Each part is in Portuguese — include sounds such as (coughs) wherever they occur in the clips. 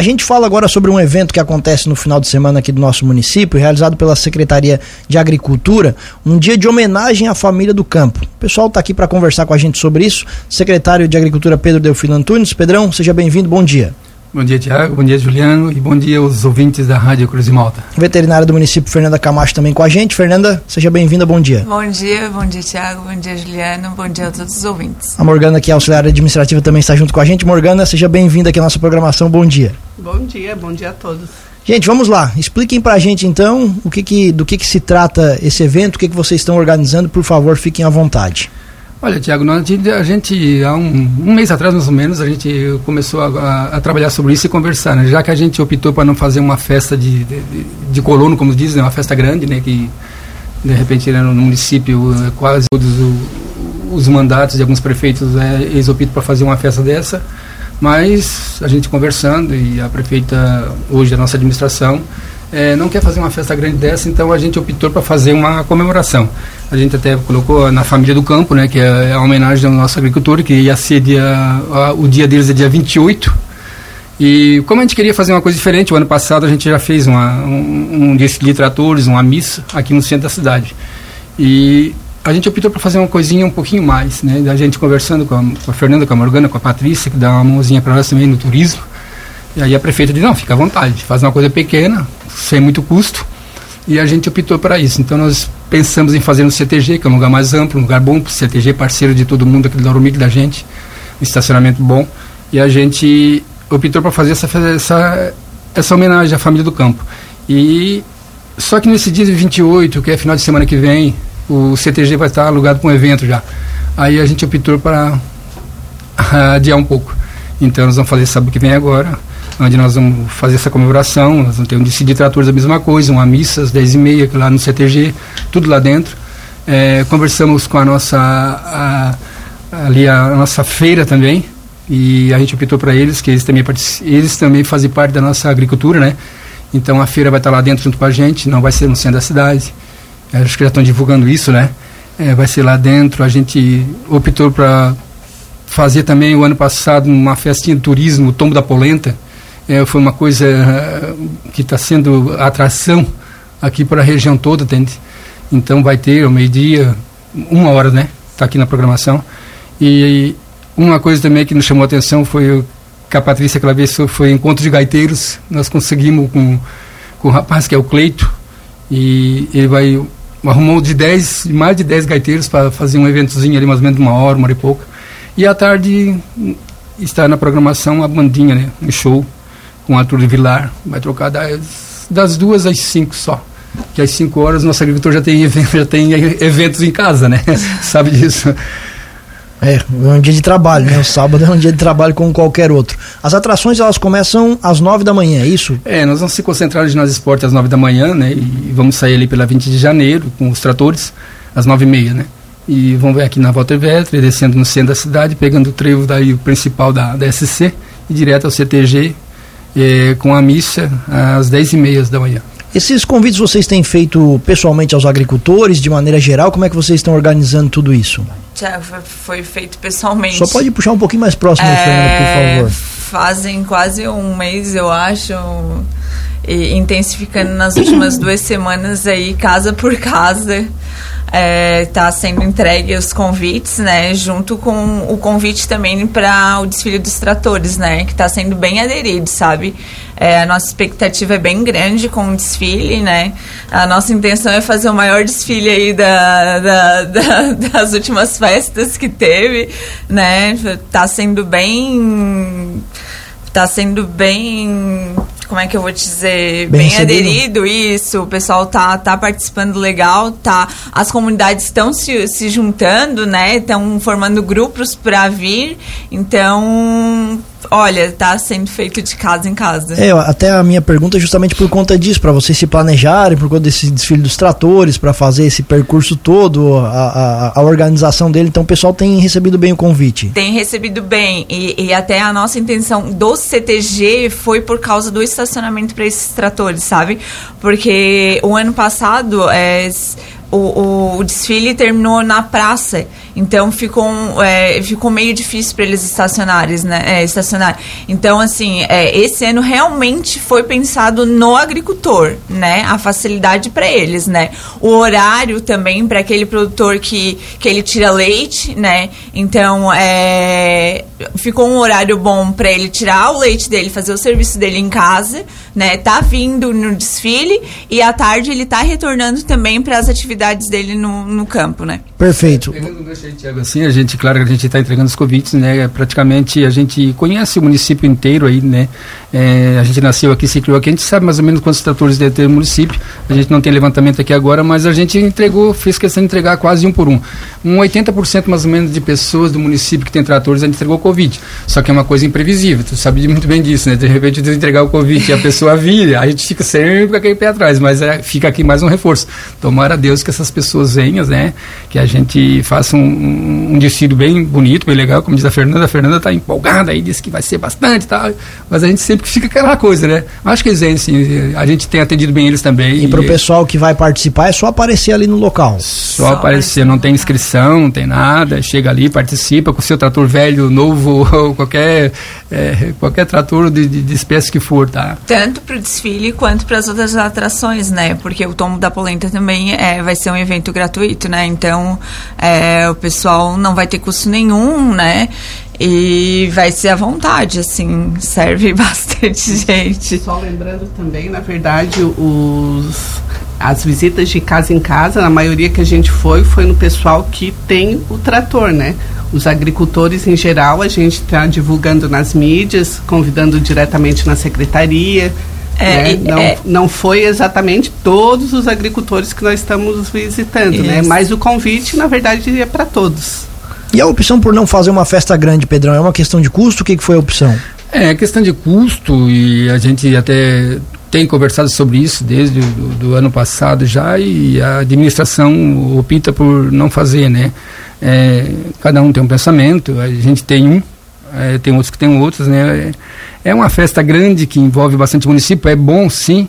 A gente fala agora sobre um evento que acontece no final de semana aqui do nosso município, realizado pela Secretaria de Agricultura, um dia de homenagem à família do campo. O pessoal está aqui para conversar com a gente sobre isso. Secretário de Agricultura Pedro Delfino Antunes. Pedrão, seja bem-vindo, bom dia. Bom dia, Tiago. Bom dia, Juliano. E bom dia aos ouvintes da Rádio Cruz de Malta. Veterinária do município, Fernanda Camacho, também com a gente. Fernanda, seja bem-vinda. Bom dia. Bom dia, bom dia, Tiago. Bom dia, Juliano. Bom dia a todos os ouvintes. A Morgana, que é auxiliar administrativa, também está junto com a gente. Morgana, seja bem-vinda aqui à nossa programação. Bom dia. Bom dia, bom dia a todos. Gente, vamos lá. Expliquem pra gente então o que que, do que, que se trata esse evento, o que, que vocês estão organizando. Por favor, fiquem à vontade. Olha, Tiago, a gente, há um, um, mês atrás, mais ou menos, a gente começou a, a, trabalhar sobre isso e conversar, né? Já que a gente optou para não fazer uma festa de, de, de colono, como dizem, né? uma festa grande, né? Que, de repente, né, no município, é, quase todos os, os mandatos de alguns prefeitos, é, eles optam para fazer uma festa dessa. Mas a gente conversando e a prefeita, hoje, a nossa administração, é, não quer fazer uma festa grande dessa, então a gente optou para fazer uma comemoração. A gente até colocou na família do campo, né, que é a homenagem ao nosso agricultor, que ia ser dia, a, o dia deles é dia 28. E como a gente queria fazer uma coisa diferente, o ano passado a gente já fez uma, um, um desfile de tratores, uma missa aqui no centro da cidade. E a gente optou para fazer uma coisinha um pouquinho mais, né? A gente conversando com a, com a Fernanda, com a Morgana, com a Patrícia, que dá uma mãozinha para nós também no turismo. E aí a prefeita disse, não, fica à vontade, faz uma coisa pequena, sem muito custo, e a gente optou para isso. Então nós pensamos em fazer no CTG, que é um lugar mais amplo, um lugar bom, o CTG parceiro de todo mundo do Lauromic da gente, um estacionamento bom, e a gente optou para fazer essa, essa, essa homenagem à família do campo. E só que nesse dia de 28, que é final de semana que vem, o CTG vai estar alugado para um evento já. Aí a gente optou para (laughs) adiar um pouco. Então nós vamos fazer sábado que vem agora, onde nós vamos fazer essa comemoração, nós vamos ter um decidir tratores a mesma coisa, uma missa às 10h30 lá no CTG, tudo lá dentro. É, conversamos com a nossa a, ali a, nossa feira também e a gente optou para eles que eles também eles também fazem parte da nossa agricultura, né? Então a feira vai estar lá dentro junto com a gente, não vai ser no centro da cidade. Acho que já estão divulgando isso, né? É, vai ser lá dentro. A gente optou para fazer também o ano passado uma festinha de turismo, o Tombo da Polenta. É, foi uma coisa uh, que está sendo atração aqui para a região toda, entende? Então vai ter ao meio-dia, uma hora, né? Está aqui na programação. E uma coisa também que nos chamou a atenção foi que a Patrícia aquela vez foi encontro de gaiteiros. Nós conseguimos com, com o rapaz que é o Cleito. E ele vai arrumou de 10, mais de 10 gaiteiros para fazer um eventozinho ali, mais ou menos uma hora, uma hora e pouco. E à tarde está na programação a bandinha, né? Um show com Arthur Vilar. Vai trocar das, das duas às cinco só. Que às 5 horas nosso agricultor já tem, já tem eventos em casa, né? (laughs) Sabe disso. É, é um dia de trabalho, né? O sábado é um dia de trabalho como qualquer outro. As atrações elas começam às 9 da manhã, é isso? É, nós vamos se concentrar no ginásio esporte às 9 da manhã, né? E vamos sair ali pela 20 de janeiro com os tratores às 9 e meia, né? E vamos ver aqui na Walter Vetre, descendo no centro da cidade, pegando o trevo daí o principal da, da SC e direto ao CTG é, com a missa às 10 e meia da manhã. Esses convites vocês têm feito pessoalmente aos agricultores, de maneira geral? Como é que vocês estão organizando tudo isso? Já foi feito pessoalmente. Só pode puxar um pouquinho mais próximo, é, Fernanda, por favor. Fazem quase um mês, eu acho, e intensificando nas últimas (coughs) duas semanas aí, casa por casa está é, sendo entregue os convites, né, junto com o convite também para o desfile dos tratores, né, que está sendo bem aderido, sabe? É, a nossa expectativa é bem grande com o desfile, né? A nossa intenção é fazer o maior desfile aí da, da, (laughs) da, das últimas festas que teve, né? Tá sendo bem tá sendo bem como é que eu vou te dizer, bem, bem aderido isso, o pessoal tá, tá participando legal, tá, as comunidades estão se, se juntando, né, estão formando grupos para vir, então Olha, está sendo feito de casa em casa. É, até a minha pergunta é justamente por conta disso, para vocês se planejarem, por conta desse desfile dos tratores, para fazer esse percurso todo, a, a, a, organização dele. Então o pessoal tem recebido bem o convite. Tem recebido bem. E, e até a nossa intenção do CTG foi por causa do estacionamento para esses tratores, sabe? Porque o ano passado é, o, o, o desfile terminou na praça. Então ficou, é, ficou meio difícil para eles estacionares, né? É, estacionar. Então, assim, é, esse ano realmente foi pensado no agricultor, né? A facilidade para eles, né? O horário também para aquele produtor que, que ele tira leite, né? Então, é, ficou um horário bom para ele tirar o leite dele, fazer o serviço dele em casa, né? Tá vindo no desfile e à tarde ele tá retornando também para as atividades dele no, no campo, né? Perfeito. Tiago, assim, a gente, claro que a gente está entregando os convites, né? Praticamente a gente conhece o município inteiro aí, né? É, a gente nasceu aqui, se criou aqui, a gente sabe mais ou menos quantos tratores deve ter no município. A gente não tem levantamento aqui agora, mas a gente entregou, fez questão de entregar quase um por um. Um 80% mais ou menos de pessoas do município que tem tratores, a gente entregou Covid. Só que é uma coisa imprevisível, tu sabe muito bem disso, né? De repente, tu entregar o Covid e a pessoa vir, a gente fica sempre com aquele pé atrás, mas é, fica aqui mais um reforço. Tomara a Deus que essas pessoas venham, né? Que a gente faça um, um bem bonito, bem legal, como diz a Fernanda. A Fernanda está empolgada aí, disse que vai ser bastante e tal, mas a gente sempre fica aquela coisa, né? Acho que eles vêm, sim, a gente tem atendido bem eles também. E para o pessoal que vai participar, é só aparecer ali no local. Só, só aparecer, não tem inscrição, não tem nada, chega ali, participa com o seu trator velho, novo, (laughs) ou qualquer, é, qualquer trator de, de, de espécie que for, tá? Tanto para o desfile quanto para as outras atrações, né? Porque o Tombo da Polenta também é, vai ser um evento gratuito, né? Então, é, o pessoal não vai ter custo nenhum, né? E vai ser à vontade, assim, serve (laughs) bastante gente. Só lembrando também, na verdade, os, as visitas de casa em casa, na maioria que a gente foi, foi no pessoal que tem o trator, né? Os agricultores em geral, a gente está divulgando nas mídias, convidando diretamente na secretaria. É, né? não, é, não foi exatamente todos os agricultores que nós estamos visitando, né? Mas o convite, na verdade, é para todos. E a opção por não fazer uma festa grande, Pedrão, é uma questão de custo? O que, que foi a opção? É questão de custo e a gente até tem conversado sobre isso desde o do, ano passado já e a administração opta por não fazer, né? É, cada um tem um pensamento, a gente tem um, é, tem outros que tem outros, né? É, é uma festa grande que envolve bastante município, é bom sim,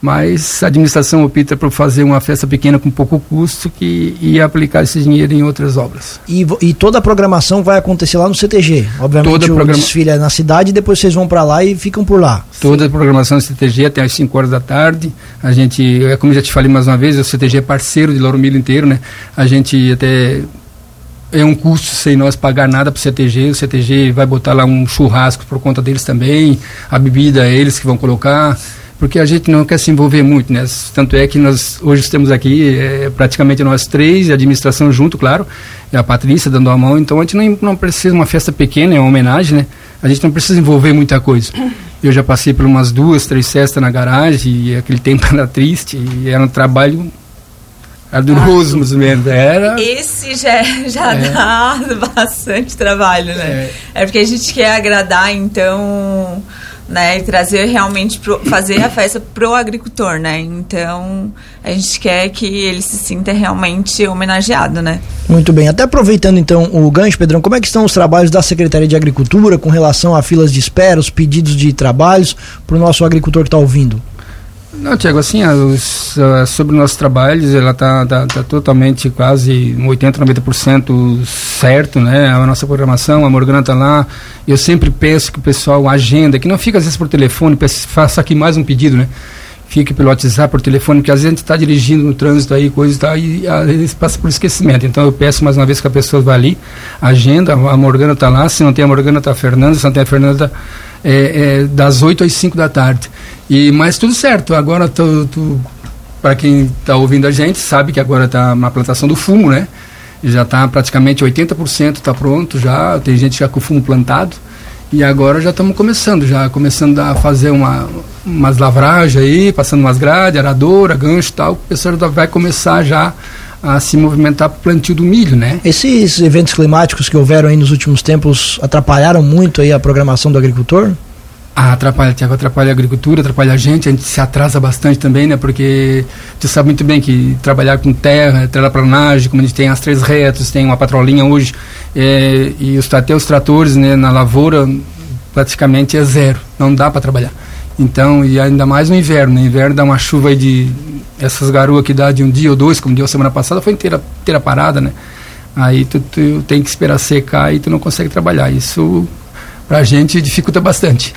mas a administração opta por fazer uma festa pequena com pouco custo que, e aplicar esse dinheiro em outras obras. E, e toda a programação vai acontecer lá no CTG? Obviamente toda o programa... desfile é na cidade e depois vocês vão para lá e ficam por lá. Toda a programação do CTG até às 5 horas da tarde. A gente, é como já te falei mais uma vez, o CTG é parceiro de Lauro Milho inteiro, né? A gente até é um custo sem nós pagar nada para o CTG. O CTG vai botar lá um churrasco por conta deles também. A bebida é eles que vão colocar porque a gente não quer se envolver muito, né? Tanto é que nós hoje estamos aqui é, praticamente nós três, a administração junto, claro, e a Patrícia dando a mão, então a gente não, não precisa uma festa pequena, é uma homenagem, né? A gente não precisa envolver muita coisa. (coughs) Eu já passei por umas duas, três festas na garagem e aquele tempo era triste e era um trabalho arduoso, ah, menos. Era... Esse já, já é. dá (laughs) bastante trabalho, né? É. é porque a gente quer agradar, então né, e trazer realmente pro, fazer a festa pro agricultor, né? Então a gente quer que ele se sinta realmente homenageado, né? Muito bem. Até aproveitando então o gancho, Pedrão, como é que estão os trabalhos da Secretaria de Agricultura com relação a filas de espera, os pedidos de trabalhos para o nosso agricultor que está ouvindo? Não, Tiago, assim, os, sobre nossos trabalhos, ela está tá, tá totalmente quase 80, 90% certo, né? A nossa programação, a Morgana está lá. Eu sempre peço que o pessoal agenda, que não fica às vezes por telefone, faça aqui mais um pedido, né? Fique pelo WhatsApp, por telefone, porque às vezes a gente está dirigindo no trânsito aí, coisa e tal, e às vezes passa por esquecimento. Então eu peço mais uma vez que a pessoa vá ali, agenda, a Morgana está lá, se não tem a Morgana, está a Fernanda, se não tem a Fernanda, tá é, é, das 8 às 5 da tarde. E, mas tudo certo. Agora, para quem está ouvindo a gente, sabe que agora está na plantação do fumo, né? Já está praticamente 80% está pronto já. Tem gente já com o fumo plantado. E agora já estamos começando, já começando a fazer uma, umas lavragens aí, passando umas grades, aradora, gancho e tal. O pessoal vai começar já a se movimentar para o plantio do milho, né? Esses eventos climáticos que houveram aí nos últimos tempos atrapalharam muito aí a programação do agricultor? Ah, atrapalha, Tiago, atrapalha a agricultura, atrapalha a gente, a gente se atrasa bastante também, né? Porque tu sabe muito bem que trabalhar com terra, terraplanagem, como a gente tem as três retas, tem uma patrolinha hoje, é, e os, até os tratores né, na lavoura praticamente é zero, não dá para trabalhar. Então, e ainda mais no inverno, no inverno dá uma chuva de essas garoas que dá de um dia ou dois, como deu semana passada, foi inteira, inteira parada, né? Aí tu, tu tem que esperar secar e tu não consegue trabalhar. Isso para a gente dificulta bastante.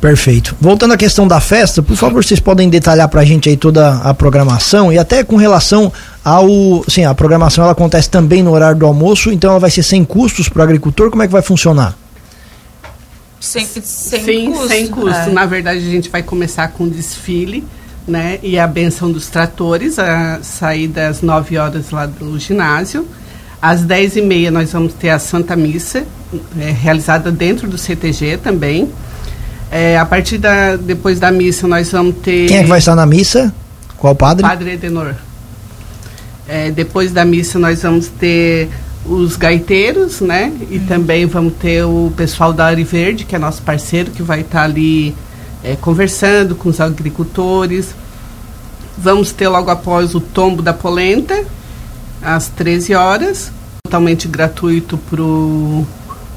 Perfeito. Voltando à questão da festa, por favor, vocês podem detalhar para a gente aí toda a programação e até com relação ao, sim, a programação ela acontece também no horário do almoço, então ela vai ser sem custos para o agricultor. Como é que vai funcionar? Sem, sem Sim, custo. sem custo. É. Na verdade, a gente vai começar com desfile, né? E a benção dos tratores, a saída às 9 horas lá do ginásio. Às 10 e meia nós vamos ter a Santa Missa, é, realizada dentro do CTG também. É, a partir da depois da missa nós vamos ter Quem é que vai estar na missa? Qual padre? Padre Edenor. É, depois da missa nós vamos ter os gaiteiros, né? E também vamos ter o pessoal da Ari Verde, que é nosso parceiro, que vai estar ali é, conversando com os agricultores. Vamos ter logo após o tombo da polenta, às 13 horas, totalmente gratuito para o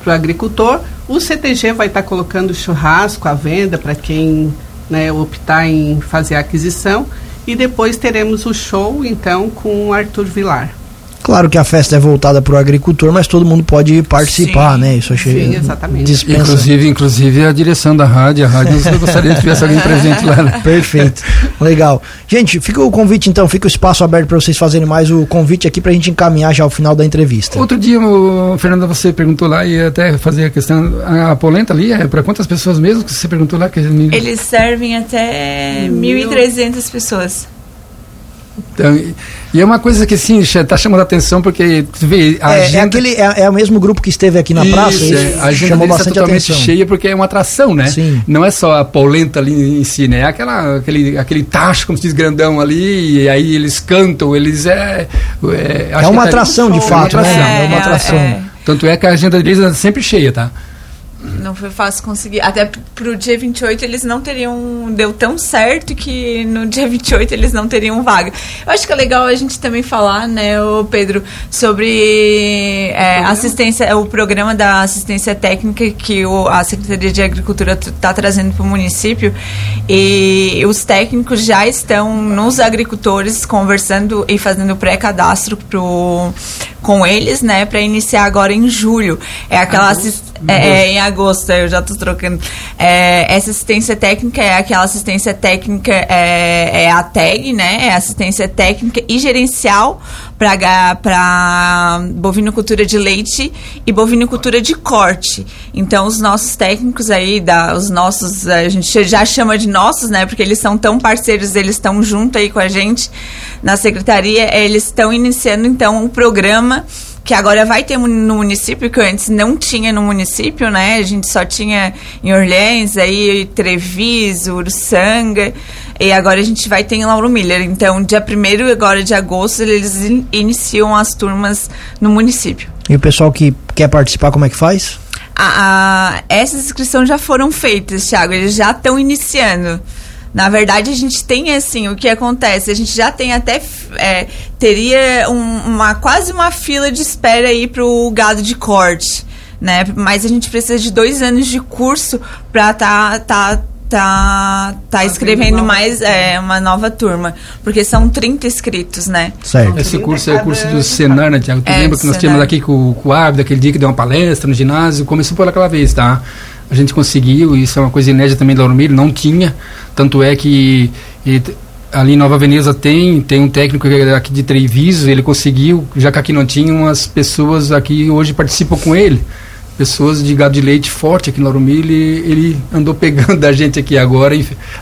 agricultor. O CTG vai estar colocando churrasco à venda para quem né, optar em fazer a aquisição. E depois teremos o show, então, com o Arthur Vilar. Claro que a festa é voltada para o agricultor, mas todo mundo pode participar, Sim. né? Isso achei. Sim, exatamente. Dispensa. Inclusive, inclusive a direção da rádio, a rádio eu gostaria que tivesse alguém presente lá. né? Perfeito. Legal. Gente, fica o convite então, fica o espaço aberto para vocês fazerem mais o convite aqui para a gente encaminhar já ao final da entrevista. Outro dia, o Fernanda, você perguntou lá e até fazer a questão, a polenta ali é para quantas pessoas mesmo que você perguntou lá? Que Eles servem até 1.300 pessoas. Então, e- é uma coisa que sim, está chamando a atenção porque tu vê, a É, é agenda, aquele, é, é o mesmo grupo que esteve aqui na praça, Isso, isso é, a agenda chamou está bastante totalmente atenção. cheia porque é uma atração, né? Sim. Não é só a polenta ali em si, né? É aquela, aquele, aquele tacho, como se diz, grandão ali, e aí eles cantam, eles é... É, É uma que tá- atração de é uma fato, né? atração. É uma É, atração. é. Tanto é que a agenda deles é sempre cheia, tá? Não foi fácil conseguir. Até pro dia 28 eles não teriam. Deu tão certo que no dia 28 eles não teriam vaga. Eu acho que é legal a gente também falar, né, o Pedro, sobre é, assistência, é, o programa da assistência técnica que o, a Secretaria de Agricultura está trazendo para o município. E os técnicos já estão nos agricultores conversando e fazendo pré-cadastro pro- com eles, né, para iniciar agora em julho. É aquela assis- é, é, em agosto, eu já tô trocando. É, essa assistência técnica é aquela assistência técnica, é, é a TAG, né? É assistência técnica e gerencial para bovinocultura de leite e bovinocultura de corte. Então, os nossos técnicos aí, da, os nossos, a gente já chama de nossos, né? Porque eles são tão parceiros, eles estão junto aí com a gente na secretaria, eles estão iniciando então um programa que agora vai ter no município, que antes não tinha no município, né? A gente só tinha em Orleans, aí Treviso, Uruçanga, e agora a gente vai ter em Lauro Miller. Então, dia 1 agora de agosto, eles in- iniciam as turmas no município. E o pessoal que quer participar, como é que faz? A, a- essas inscrições já foram feitas, Thiago, eles já estão iniciando. Na verdade, a gente tem assim, o que acontece? A gente já tem até, é, teria um- uma, quase uma fila de espera aí para o gado de corte, né? Mas a gente precisa de dois anos de curso para tá, tá, tá, tá escrevendo nova mais é, uma nova turma, porque são 30 inscritos, né? Certo. Esse curso é o curso do Senar, né, Tiago? Tu É, lembra que nós Senar. tínhamos aqui com, com o Árbitro, aquele dia que deu uma palestra no ginásio? Começou por aquela vez, tá? A gente conseguiu, isso é uma coisa inédita também da Lauro não tinha. Tanto é que e, ali em Nova Veneza tem, tem um técnico é aqui de Treviso, ele conseguiu, já que aqui não tinha, umas pessoas aqui hoje participam com ele. Pessoas de gado de leite forte aqui em Lauro Miller, ele, ele andou pegando (laughs) da gente aqui agora.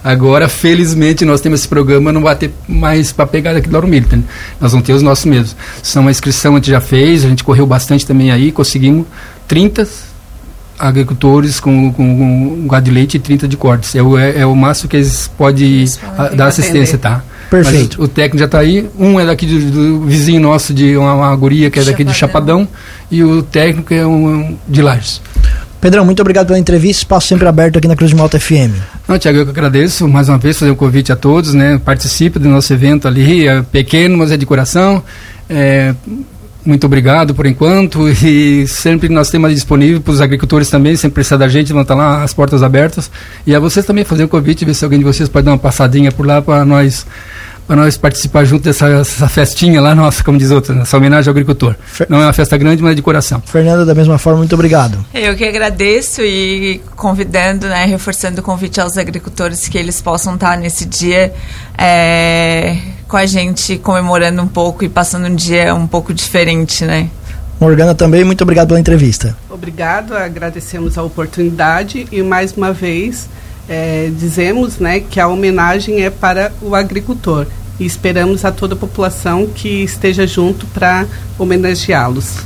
Agora, felizmente, nós temos esse programa, não vai ter mais para pegar do Lauro Miller, entendeu? Nós vamos ter os nossos mesmos. São uma inscrição a gente já fez, a gente correu bastante também aí, conseguimos 30 agricultores com, com, com gado de leite e 30 de cortes. É o, é, é o máximo que eles podem dar assistência, tá? Perfeito. Mas o técnico já está aí. Um é daqui do, do vizinho nosso, de uma, uma guria que é daqui de Chapadão. Chapadão, e o técnico é um, de Lages. Pedrão, muito obrigado pela entrevista. Espaço sempre aberto aqui na Cruz de Malta FM. Não, Tiago, eu que agradeço mais uma vez fazer um convite a todos, né? Participe do nosso evento ali, é pequeno, mas é de coração. É, muito obrigado por enquanto (laughs) e sempre nós temos disponível para os agricultores também, sempre precisar da gente, vão estar lá as portas abertas. E a vocês também fazer um convite, ver se alguém de vocês pode dar uma passadinha por lá para nós para nós participar junto dessa festinha lá, nossa, como diz outra, essa homenagem ao agricultor. Não é uma festa grande, mas é de coração. Fernanda, da mesma forma, muito obrigado. Eu que agradeço e convidando, né, reforçando o convite aos agricultores que eles possam estar nesse dia é, com a gente comemorando um pouco e passando um dia um pouco diferente, né? Morgana também, muito obrigado pela entrevista. Obrigado, agradecemos a oportunidade e mais uma vez é, dizemos né, que a homenagem é para o agricultor e esperamos a toda a população que esteja junto para homenageá-los.